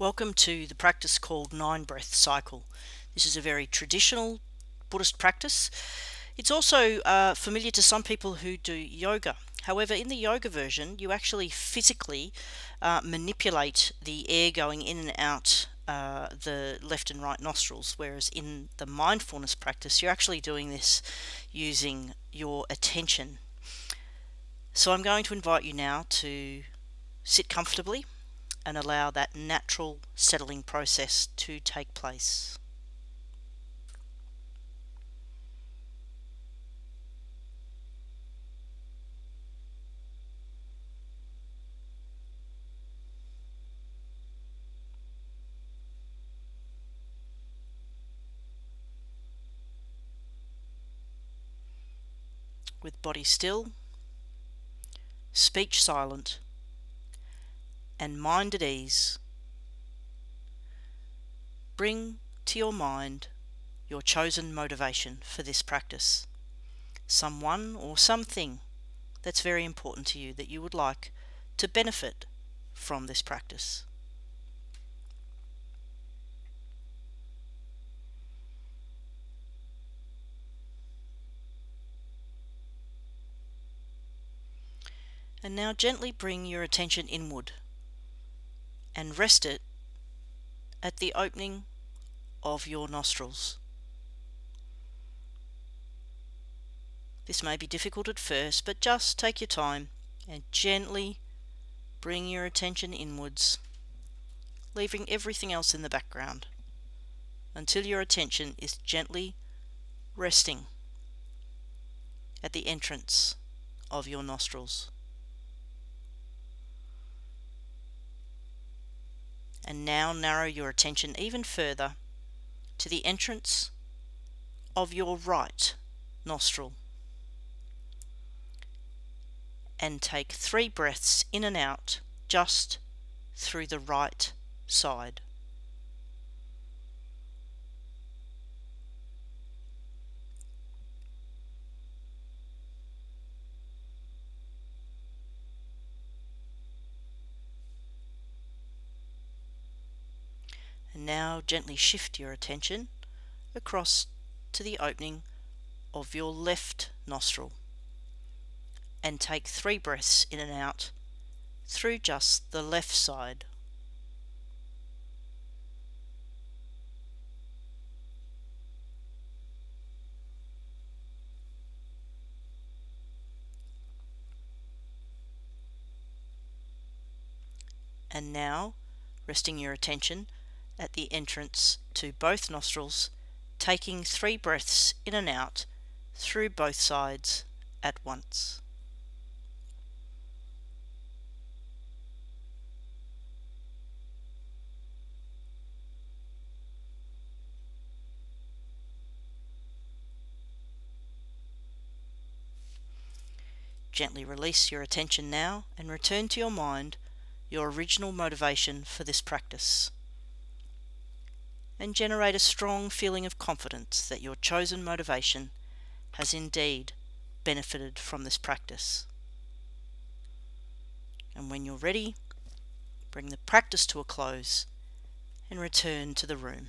Welcome to the practice called Nine Breath Cycle. This is a very traditional Buddhist practice. It's also uh, familiar to some people who do yoga. However, in the yoga version, you actually physically uh, manipulate the air going in and out uh, the left and right nostrils, whereas in the mindfulness practice, you're actually doing this using your attention. So I'm going to invite you now to sit comfortably and allow that natural settling process to take place. With body still, speech silent, and mind at ease. Bring to your mind your chosen motivation for this practice. Someone or something that's very important to you that you would like to benefit from this practice. And now gently bring your attention inward and rest it at the opening of your nostrils. This may be difficult at first, but just take your time and gently bring your attention inwards, leaving everything else in the background until your attention is gently resting at the entrance of your nostrils. And now narrow your attention even further to the entrance of your right nostril. And take three breaths in and out just through the right side. And now gently shift your attention across to the opening of your left nostril and take three breaths in and out through just the left side. And now, resting your attention at the entrance to both nostrils, taking three breaths in and out through both sides at once. Gently release your attention now and return to your mind your original motivation for this practice and generate a strong feeling of confidence that your chosen motivation has indeed benefited from this practice. And when you're ready, bring the practice to a close and return to the room.